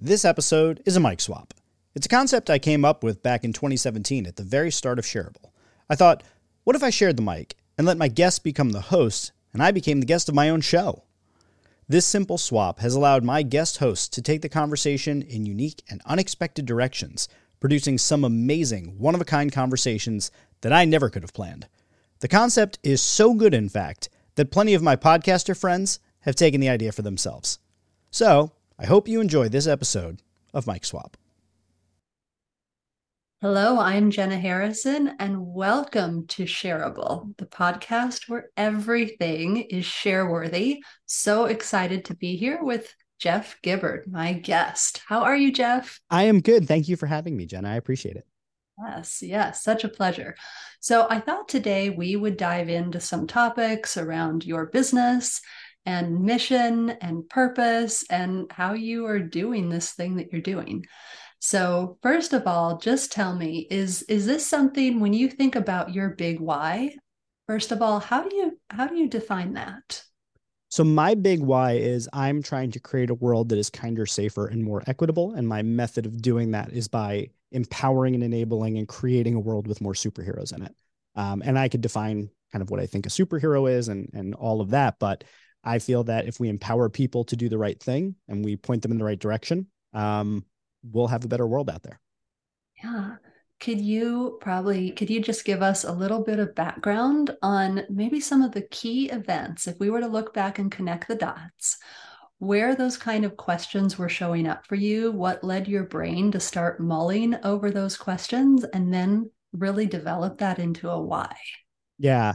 This episode is a mic swap. It's a concept I came up with back in 2017 at the very start of Shareable. I thought, what if I shared the mic and let my guest become the host and I became the guest of my own show? This simple swap has allowed my guest hosts to take the conversation in unique and unexpected directions, producing some amazing, one of a kind conversations that I never could have planned. The concept is so good, in fact, that plenty of my podcaster friends have taken the idea for themselves. So, I hope you enjoy this episode of Mic Swap. Hello, I'm Jenna Harrison, and welcome to Shareable, the podcast where everything is shareworthy. So excited to be here with Jeff Gibbard, my guest. How are you, Jeff? I am good. Thank you for having me, Jenna. I appreciate it. Yes, yes, such a pleasure. So, I thought today we would dive into some topics around your business and mission and purpose and how you are doing this thing that you're doing. So, first of all, just tell me is is this something when you think about your big why? First of all, how do you how do you define that? So my big why is I'm trying to create a world that is kinder, safer, and more equitable. And my method of doing that is by empowering and enabling and creating a world with more superheroes in it. Um, and I could define kind of what I think a superhero is and and all of that. But I feel that if we empower people to do the right thing and we point them in the right direction, um, we'll have a better world out there. Yeah. Could you probably could you just give us a little bit of background on maybe some of the key events if we were to look back and connect the dots? Where those kind of questions were showing up for you, what led your brain to start mulling over those questions and then really develop that into a why? Yeah.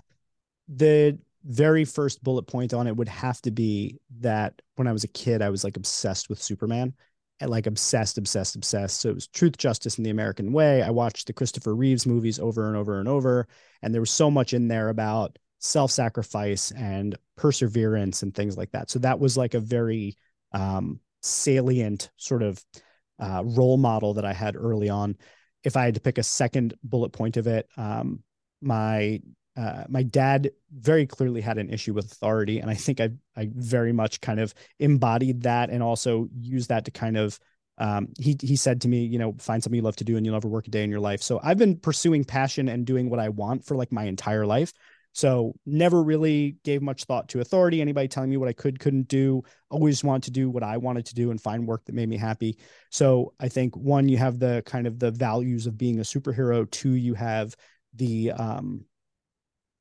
The very first bullet point on it would have to be that when I was a kid, I was like obsessed with Superman and like obsessed, obsessed, obsessed. So it was Truth, Justice, and the American Way. I watched the Christopher Reeves movies over and over and over, and there was so much in there about self-sacrifice and perseverance and things like that. So that was like a very um, salient sort of uh, role model that I had early on. If I had to pick a second bullet point of it, um, my uh, my dad very clearly had an issue with authority, and I think I I very much kind of embodied that, and also used that to kind of. Um, he he said to me, you know, find something you love to do, and you'll never work a day in your life. So I've been pursuing passion and doing what I want for like my entire life. So never really gave much thought to authority. Anybody telling me what I could couldn't do. Always wanted to do what I wanted to do and find work that made me happy. So I think one, you have the kind of the values of being a superhero. Two, you have the um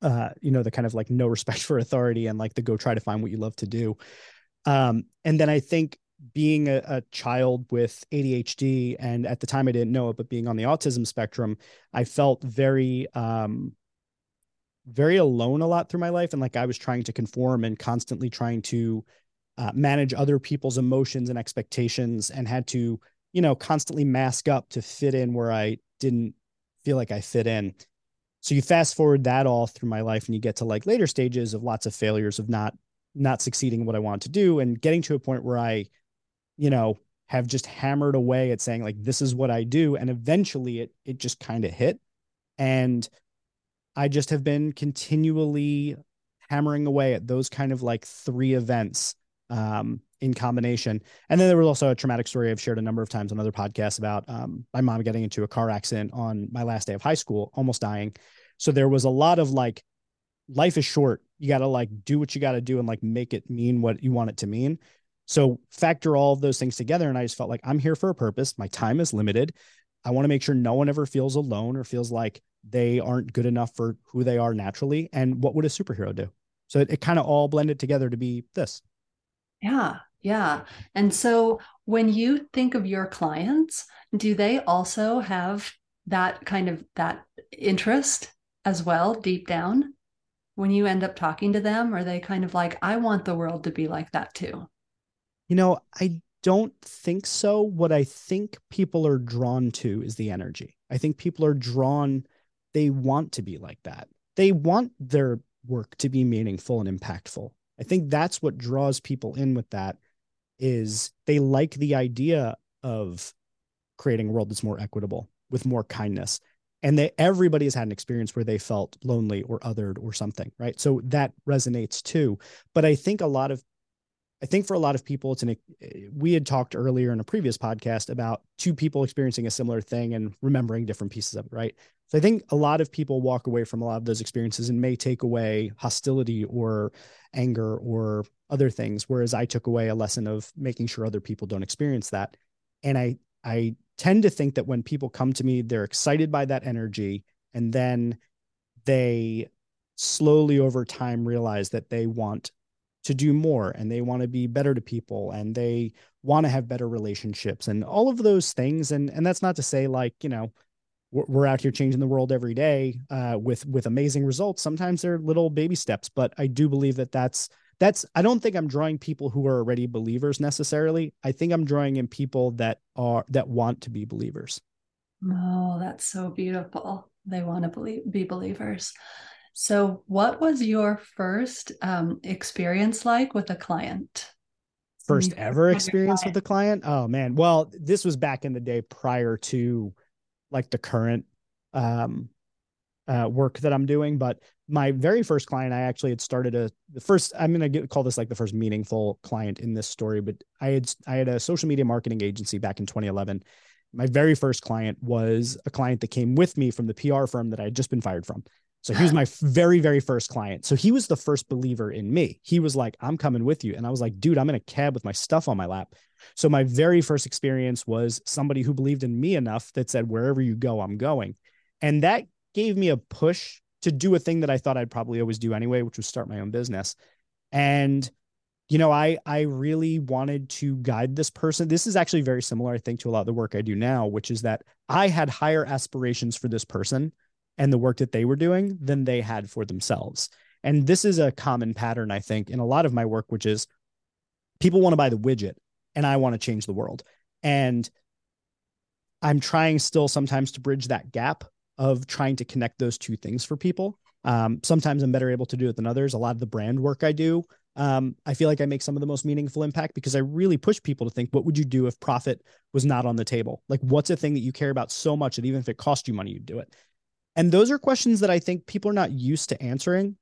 uh, you know, the kind of like no respect for authority and like the go try to find what you love to do. Um, and then I think being a, a, child with ADHD, and at the time I didn't know it, but being on the autism spectrum, I felt very, um, very alone a lot through my life. And like I was trying to conform and constantly trying to uh, manage other people's emotions and expectations and had to, you know, constantly mask up to fit in where I didn't feel like I fit in so you fast forward that all through my life and you get to like later stages of lots of failures of not not succeeding what I want to do and getting to a point where I, you know, have just hammered away at saying like this is what I do. And eventually it it just kind of hit. And I just have been continually hammering away at those kind of like three events um, in combination. And then there was also a traumatic story I've shared a number of times on other podcasts about um, my mom getting into a car accident on my last day of high school, almost dying. So there was a lot of like, life is short. You got to like do what you got to do and like make it mean what you want it to mean. So factor all of those things together. And I just felt like I'm here for a purpose. My time is limited. I want to make sure no one ever feels alone or feels like they aren't good enough for who they are naturally. And what would a superhero do? So it, it kind of all blended together to be this. Yeah. Yeah. And so when you think of your clients, do they also have that kind of that interest as well deep down? When you end up talking to them, are they kind of like, I want the world to be like that too? You know, I don't think so. What I think people are drawn to is the energy. I think people are drawn, they want to be like that. They want their work to be meaningful and impactful. I think that's what draws people in with that is they like the idea of creating a world that's more equitable with more kindness and they everybody has had an experience where they felt lonely or othered or something right so that resonates too but i think a lot of I think for a lot of people, it's an, eh, we had talked earlier in a previous podcast about two people experiencing a similar thing and remembering different pieces of it, right? So I think a lot of people walk away from a lot of those experiences and may take away hostility or anger or other things. Whereas I took away a lesson of making sure other people don't experience that. And I, I tend to think that when people come to me, they're excited by that energy and then they slowly over time realize that they want to do more and they want to be better to people and they want to have better relationships and all of those things and and that's not to say like you know we're, out here changing the world every day uh, with with amazing results sometimes they're little baby steps but i do believe that that's that's i don't think i'm drawing people who are already believers necessarily i think i'm drawing in people that are that want to be believers oh that's so beautiful they want to believe be believers so, what was your first um, experience like with a client? First ever experience with a client? Oh man. Well, this was back in the day prior to like the current um, uh, work that I'm doing. But my very first client, I actually had started a the first. I'm gonna get, call this like the first meaningful client in this story. But I had I had a social media marketing agency back in 2011. My very first client was a client that came with me from the PR firm that I had just been fired from. So he was my very, very first client. So he was the first believer in me. He was like, I'm coming with you. And I was like, dude, I'm in a cab with my stuff on my lap. So my very first experience was somebody who believed in me enough that said, wherever you go, I'm going. And that gave me a push to do a thing that I thought I'd probably always do anyway, which was start my own business. And you know, I I really wanted to guide this person. This is actually very similar, I think, to a lot of the work I do now, which is that I had higher aspirations for this person and the work that they were doing than they had for themselves. And this is a common pattern, I think, in a lot of my work, which is people want to buy the widget and I want to change the world. And I'm trying still sometimes to bridge that gap of trying to connect those two things for people. Um, sometimes I'm better able to do it than others. A lot of the brand work I do, um, I feel like I make some of the most meaningful impact because I really push people to think, what would you do if profit was not on the table? Like, what's a thing that you care about so much that even if it cost you money, you'd do it? And those are questions that I think people are not used to answering.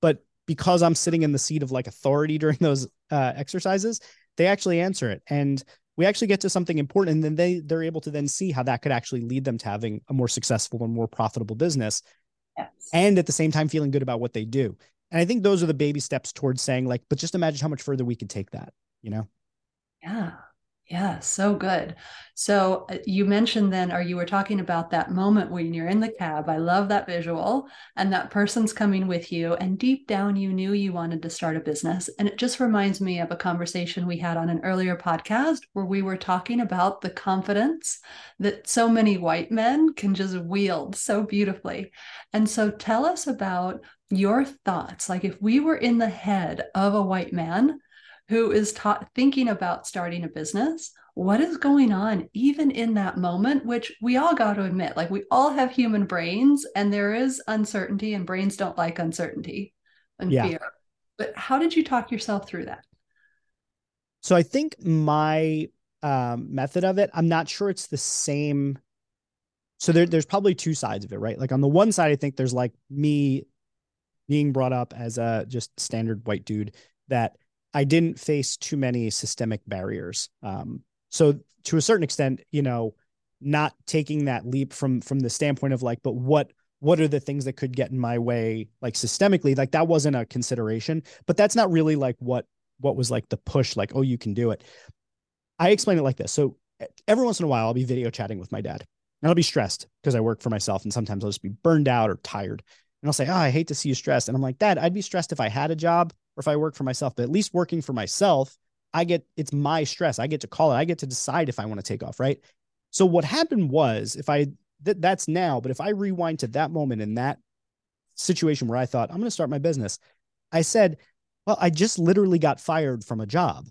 But because I'm sitting in the seat of like authority during those uh, exercises, they actually answer it. And we actually get to something important. And then they, they're able to then see how that could actually lead them to having a more successful and more profitable business. Yes. And at the same time, feeling good about what they do. And I think those are the baby steps towards saying, like, but just imagine how much further we could take that, you know? Yeah. Yeah, so good. So uh, you mentioned then, or you were talking about that moment when you're in the cab. I love that visual, and that person's coming with you, and deep down you knew you wanted to start a business. And it just reminds me of a conversation we had on an earlier podcast where we were talking about the confidence that so many white men can just wield so beautifully. And so tell us about your thoughts. Like if we were in the head of a white man, who is ta- thinking about starting a business what is going on even in that moment which we all got to admit like we all have human brains and there is uncertainty and brains don't like uncertainty and yeah. fear. But how did you talk yourself through that? So i think my um, method of it i'm not sure it's the same. So there, there's probably two sides of it right? Like on the one side i think there's like me being brought up as a just standard white dude that I didn't face too many systemic barriers. Um, so to a certain extent, you know, not taking that leap from from the standpoint of like, but what what are the things that could get in my way, like systemically, like that wasn't a consideration. But that's not really like what what was like the push, like, oh, you can do it. I explain it like this. So every once in a while, I'll be video chatting with my dad, and I'll be stressed because I work for myself, and sometimes I'll just be burned out or tired. And I'll say, Oh, I hate to see you stressed. And I'm like, Dad, I'd be stressed if I had a job or if I work for myself, but at least working for myself, I get it's my stress. I get to call it. I get to decide if I want to take off, right? So what happened was if I th- that's now, but if I rewind to that moment in that situation where I thought I'm going to start my business, I said, well, I just literally got fired from a job.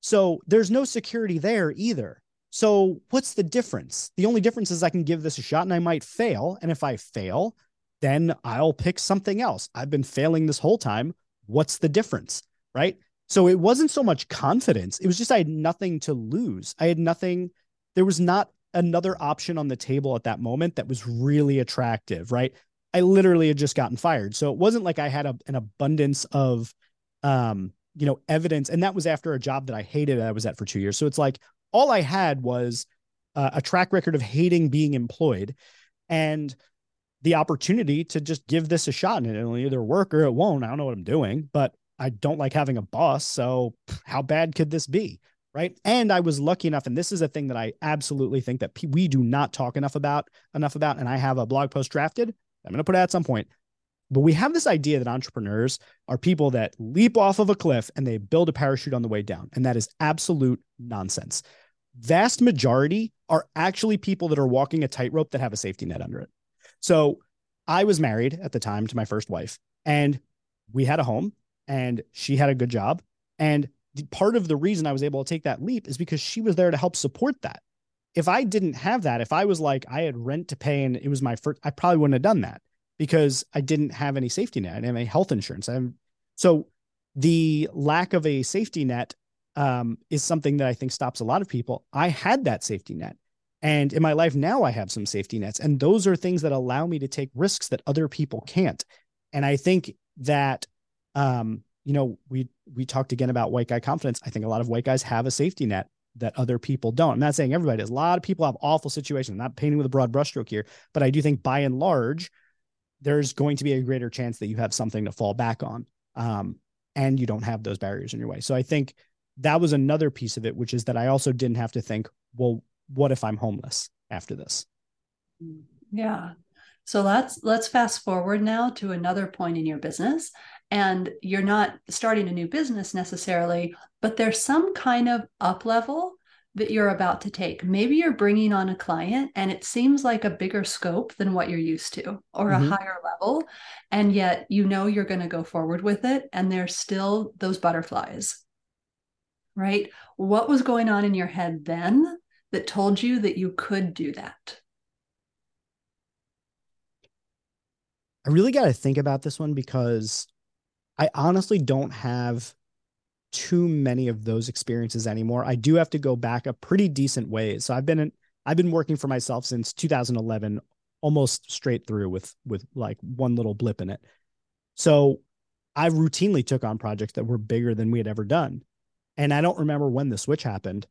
So there's no security there either. So what's the difference? The only difference is I can give this a shot and I might fail. And if I fail, then I'll pick something else. I've been failing this whole time. What's the difference? Right. So it wasn't so much confidence. It was just I had nothing to lose. I had nothing. There was not another option on the table at that moment that was really attractive. Right. I literally had just gotten fired. So it wasn't like I had a, an abundance of um, you know, evidence. And that was after a job that I hated. I was at for two years. So it's like all I had was uh, a track record of hating being employed and the opportunity to just give this a shot and it'll either work or it won't. I don't know what I'm doing, but I don't like having a boss. So how bad could this be? Right. And I was lucky enough, and this is a thing that I absolutely think that we do not talk enough about enough about. And I have a blog post drafted. I'm going to put it at some point. But we have this idea that entrepreneurs are people that leap off of a cliff and they build a parachute on the way down. And that is absolute nonsense. Vast majority are actually people that are walking a tightrope that have a safety net under it. So I was married at the time to my first wife, and we had a home and she had a good job. And the, part of the reason I was able to take that leap is because she was there to help support that. If I didn't have that, if I was like, I had rent to pay and it was my first, I probably wouldn't have done that because I didn't have any safety net. I didn't have any health insurance. I'm, so the lack of a safety net um, is something that I think stops a lot of people. I had that safety net. And in my life now, I have some safety nets. And those are things that allow me to take risks that other people can't. And I think that um, you know, we we talked again about white guy confidence. I think a lot of white guys have a safety net that other people don't. I'm not saying everybody does. A lot of people have awful situations. I'm not painting with a broad brushstroke here, but I do think by and large, there's going to be a greater chance that you have something to fall back on. Um, and you don't have those barriers in your way. So I think that was another piece of it, which is that I also didn't have to think, well, what if I'm homeless after this? Yeah. So let's let's fast forward now to another point in your business and you're not starting a new business necessarily, but there's some kind of up level that you're about to take. Maybe you're bringing on a client and it seems like a bigger scope than what you're used to or mm-hmm. a higher level. And yet you know you're going to go forward with it. And there's still those butterflies, right? What was going on in your head then that told you that you could do that? I really got to think about this one because I honestly don't have too many of those experiences anymore. I do have to go back a pretty decent ways. So I've been in, I've been working for myself since 2011 almost straight through with with like one little blip in it. So I routinely took on projects that were bigger than we had ever done. And I don't remember when the switch happened,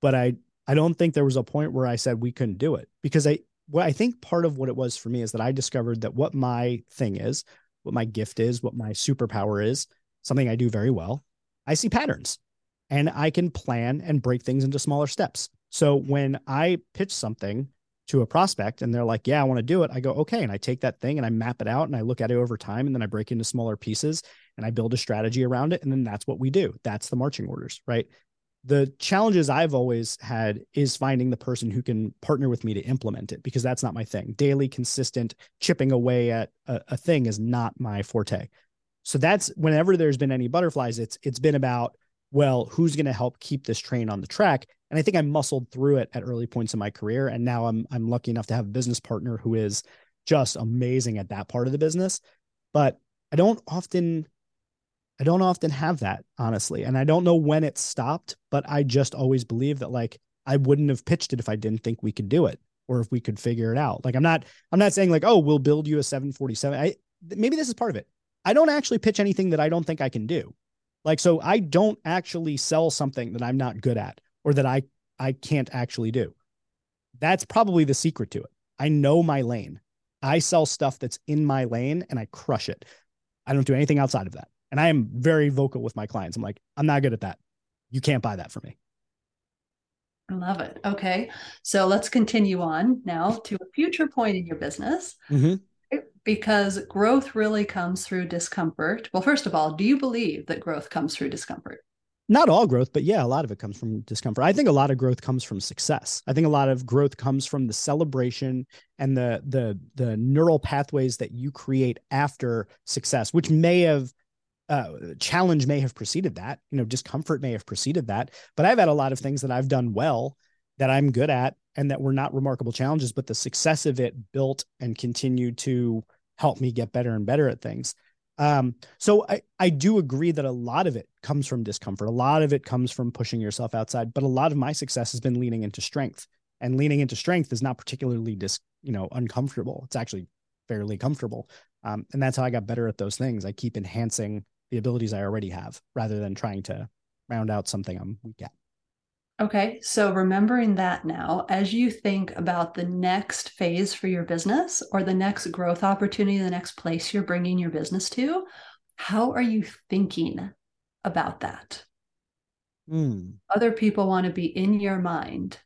but I I don't think there was a point where I said we couldn't do it because I what I think part of what it was for me is that I discovered that what my thing is what my gift is, what my superpower is, something I do very well, I see patterns and I can plan and break things into smaller steps. So when I pitch something to a prospect and they're like, yeah, I want to do it, I go, okay. And I take that thing and I map it out and I look at it over time and then I break into smaller pieces and I build a strategy around it. And then that's what we do. That's the marching orders, right? The challenges I've always had is finding the person who can partner with me to implement it because that's not my thing. Daily, consistent chipping away at a, a thing is not my forte. So that's whenever there's been any butterflies, it's it's been about well, who's going to help keep this train on the track? And I think I muscled through it at early points in my career, and now I'm I'm lucky enough to have a business partner who is just amazing at that part of the business. But I don't often I don't often have that, honestly. And I don't know when it stopped, but I just always believe that like I wouldn't have pitched it if I didn't think we could do it or if we could figure it out. Like I'm not I'm not saying like, "Oh, we'll build you a 747." I maybe this is part of it. I don't actually pitch anything that I don't think I can do. Like so I don't actually sell something that I'm not good at or that I I can't actually do. That's probably the secret to it. I know my lane. I sell stuff that's in my lane and I crush it. I don't do anything outside of that. And I am very vocal with my clients. I'm like, I'm not good at that. You can't buy that for me. I love it. Okay. So let's continue on now to a future point in your business. Mm-hmm. Because growth really comes through discomfort. Well, first of all, do you believe that growth comes through discomfort? not all growth, but yeah, a lot of it comes from discomfort. I think a lot of growth comes from success. I think a lot of growth comes from the celebration and the the the neural pathways that you create after success, which may have uh, challenge may have preceded that. You know, discomfort may have preceded that. But I've had a lot of things that I've done well that I'm good at and that were not remarkable challenges, but the success of it built and continued to help me get better and better at things. Um, so I, I do agree that a lot of it comes from discomfort. A lot of it comes from pushing yourself outside, but a lot of my success has been leaning into strength and leaning into strength is not particularly dis, you know, uncomfortable. It's actually fairly comfortable. Um, and that's how I got better at those things. I keep enhancing the abilities I already have rather than trying to round out something I'm weak at. Okay, so remembering that now, as you think about the next phase for your business or the next growth opportunity, the next place you're bringing your business to, how are you thinking about that? Mm. Other people want to be in your mind.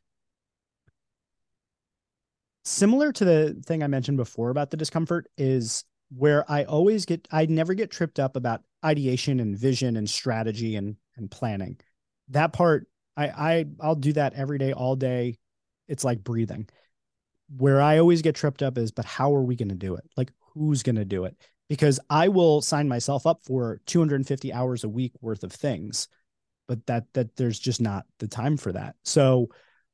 Similar to the thing I mentioned before about the discomfort is where I always get, I never get tripped up about ideation and vision and strategy and and planning. That part I I I'll do that every day, all day. It's like breathing. Where I always get tripped up is, but how are we going to do it? Like, who's going to do it? Because I will sign myself up for 250 hours a week worth of things, but that that there's just not the time for that. So,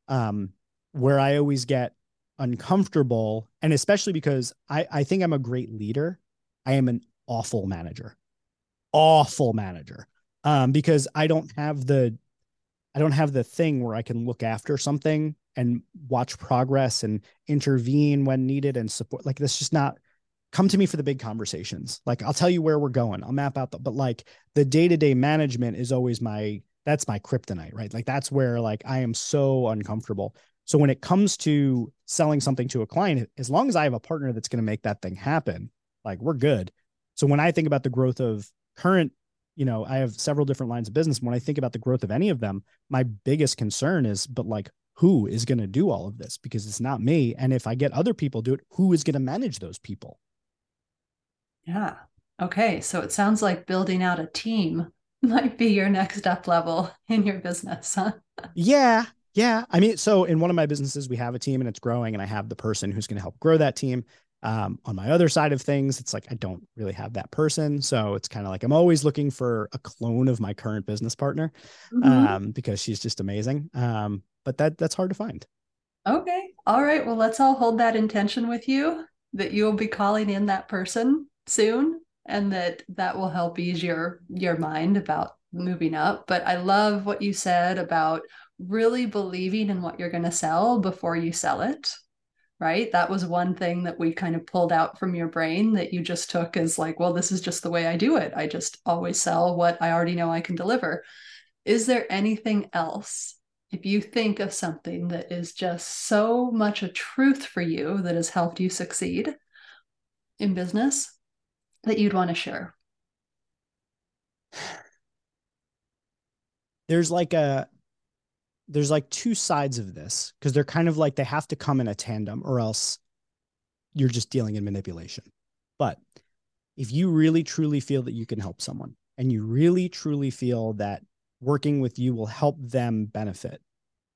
um, where I always get uncomfortable, and especially because I I think I'm a great leader, I am an awful manager, awful manager, um, because I don't have the I don't have the thing where I can look after something and watch progress and intervene when needed and support. Like that's just not come to me for the big conversations. Like I'll tell you where we're going. I'll map out the but like the day-to-day management is always my that's my kryptonite, right? Like that's where like I am so uncomfortable. So when it comes to selling something to a client, as long as I have a partner that's going to make that thing happen, like we're good. So when I think about the growth of current you know, I have several different lines of business. When I think about the growth of any of them, my biggest concern is, but like, who is going to do all of this? Because it's not me. And if I get other people do it, who is going to manage those people? Yeah. Okay. So it sounds like building out a team might be your next up level in your business, huh? Yeah. Yeah. I mean, so in one of my businesses, we have a team and it's growing, and I have the person who's going to help grow that team. Um, on my other side of things, it's like I don't really have that person. So it's kind of like I'm always looking for a clone of my current business partner mm-hmm. um, because she's just amazing. Um, but that that's hard to find. Okay. All right. Well, let's all hold that intention with you that you'll be calling in that person soon and that that will help ease your your mind about moving up. But I love what you said about really believing in what you're going to sell before you sell it right? That was one thing that we kind of pulled out from your brain that you just took as like, well, this is just the way I do it. I just always sell what I already know I can deliver. Is there anything else? If you think of something that is just so much a truth for you that has helped you succeed in business that you'd want to share? There's like a there's like two sides of this because they're kind of like they have to come in a tandem or else you're just dealing in manipulation. But if you really truly feel that you can help someone and you really truly feel that working with you will help them benefit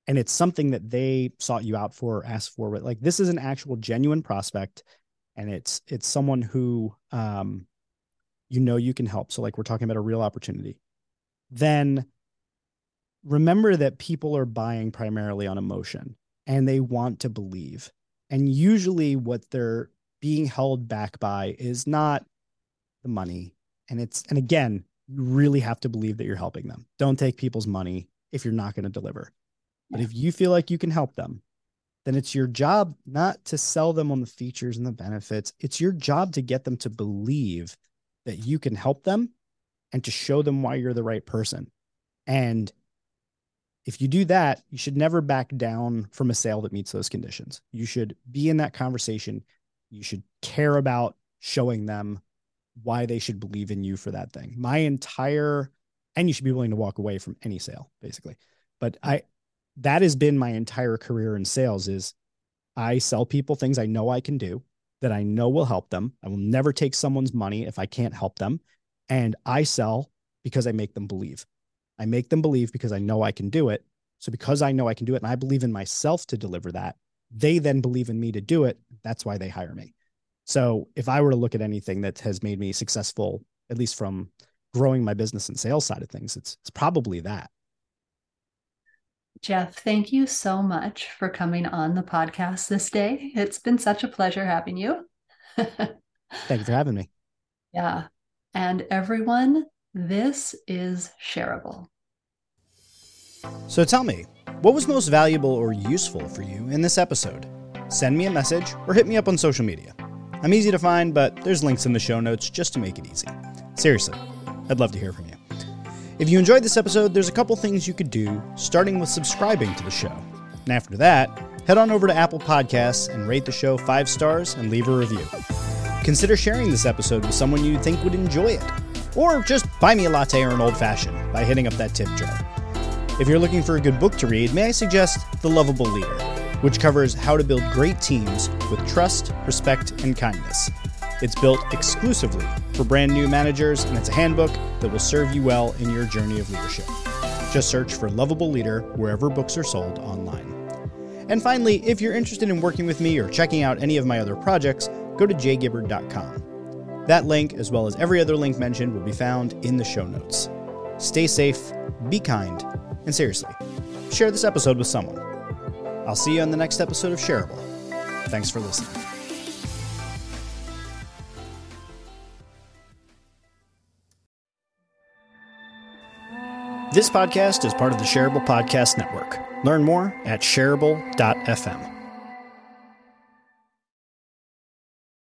and it's something that they sought you out for or asked for but like this is an actual genuine prospect and it's it's someone who um you know you can help so like we're talking about a real opportunity then remember that people are buying primarily on emotion and they want to believe. And usually what they're being held back by is not the money. And it's, and again, you really have to believe that you're helping them. Don't take people's money if you're not going to deliver. But if you feel like you can help them, then it's your job not to sell them on the features and the benefits. It's your job to get them to believe that you can help them and to show them why you're the right person. And if you do that, you should never back down from a sale that meets those conditions. You should be in that conversation. You should care about showing them why they should believe in you for that thing. My entire, and you should be willing to walk away from any sale, basically. But I, that has been my entire career in sales is I sell people things I know I can do that I know will help them. I will never take someone's money if I can't help them. And I sell because I make them believe. I make them believe because I know I can do it. So because I know I can do it and I believe in myself to deliver that, they then believe in me to do it. That's why they hire me. So if I were to look at anything that has made me successful, at least from growing my business and sales side of things, it's it's probably that. Jeff, thank you so much for coming on the podcast this day. It's been such a pleasure having you. thank you for having me. Yeah. And everyone, this is shareable. So tell me, what was most valuable or useful for you in this episode? Send me a message or hit me up on social media. I'm easy to find, but there's links in the show notes just to make it easy. Seriously, I'd love to hear from you. If you enjoyed this episode, there's a couple things you could do, starting with subscribing to the show. And after that, head on over to Apple Podcasts and rate the show five stars and leave a review. Consider sharing this episode with someone you think would enjoy it. Or just buy me a latte or an old fashioned by hitting up that tip jar. If you're looking for a good book to read, may I suggest The Lovable Leader, which covers how to build great teams with trust, respect, and kindness. It's built exclusively for brand new managers, and it's a handbook that will serve you well in your journey of leadership. Just search for Lovable Leader wherever books are sold online. And finally, if you're interested in working with me or checking out any of my other projects, go to jgibbard.com. That link, as well as every other link mentioned, will be found in the show notes. Stay safe, be kind, and seriously, share this episode with someone. I'll see you on the next episode of Shareable. Thanks for listening. This podcast is part of the Shareable Podcast Network. Learn more at shareable.fm.